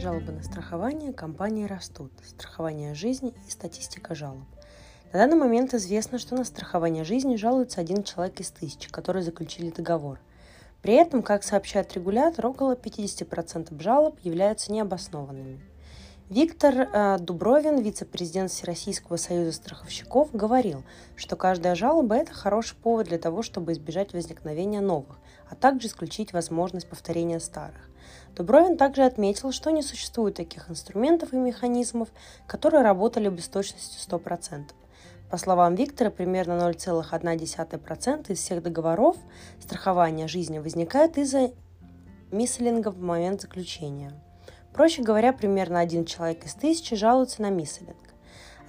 жалобы на страхование компании растут. Страхование жизни и статистика жалоб. На данный момент известно, что на страхование жизни жалуется один человек из тысячи, которые заключили договор. При этом, как сообщает регулятор, около 50% жалоб являются необоснованными. Виктор э, Дубровин, вице-президент Всероссийского союза страховщиков, говорил, что каждая жалоба – это хороший повод для того, чтобы избежать возникновения новых, а также исключить возможность повторения старых. Дубровин также отметил, что не существует таких инструментов и механизмов, которые работали бы с точностью 100%. По словам Виктора, примерно 0,1% из всех договоров страхования жизни возникает из-за мисселинга в момент заключения. Проще говоря, примерно один человек из тысячи жалуется на мисселинг.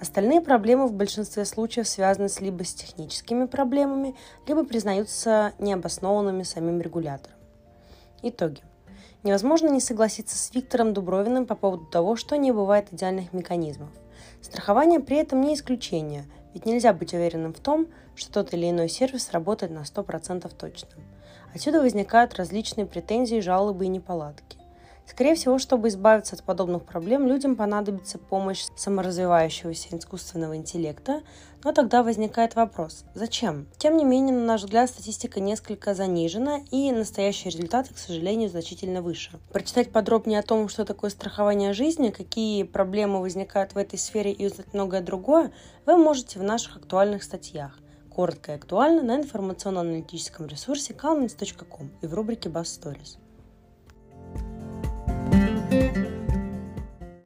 Остальные проблемы в большинстве случаев связаны либо с техническими проблемами, либо признаются необоснованными самим регулятором. Итоги. Невозможно не согласиться с Виктором Дубровиным по поводу того, что не бывает идеальных механизмов. Страхование при этом не исключение, ведь нельзя быть уверенным в том, что тот или иной сервис работает на 100% точно. Отсюда возникают различные претензии, жалобы и неполадки. Скорее всего, чтобы избавиться от подобных проблем, людям понадобится помощь саморазвивающегося искусственного интеллекта, но тогда возникает вопрос, зачем? Тем не менее, на наш взгляд, статистика несколько занижена, и настоящие результаты, к сожалению, значительно выше. Прочитать подробнее о том, что такое страхование жизни, какие проблемы возникают в этой сфере и узнать многое другое, вы можете в наших актуальных статьях коротко и актуально на информационно-аналитическом ресурсе calmins.com и в рубрике Bass Stories.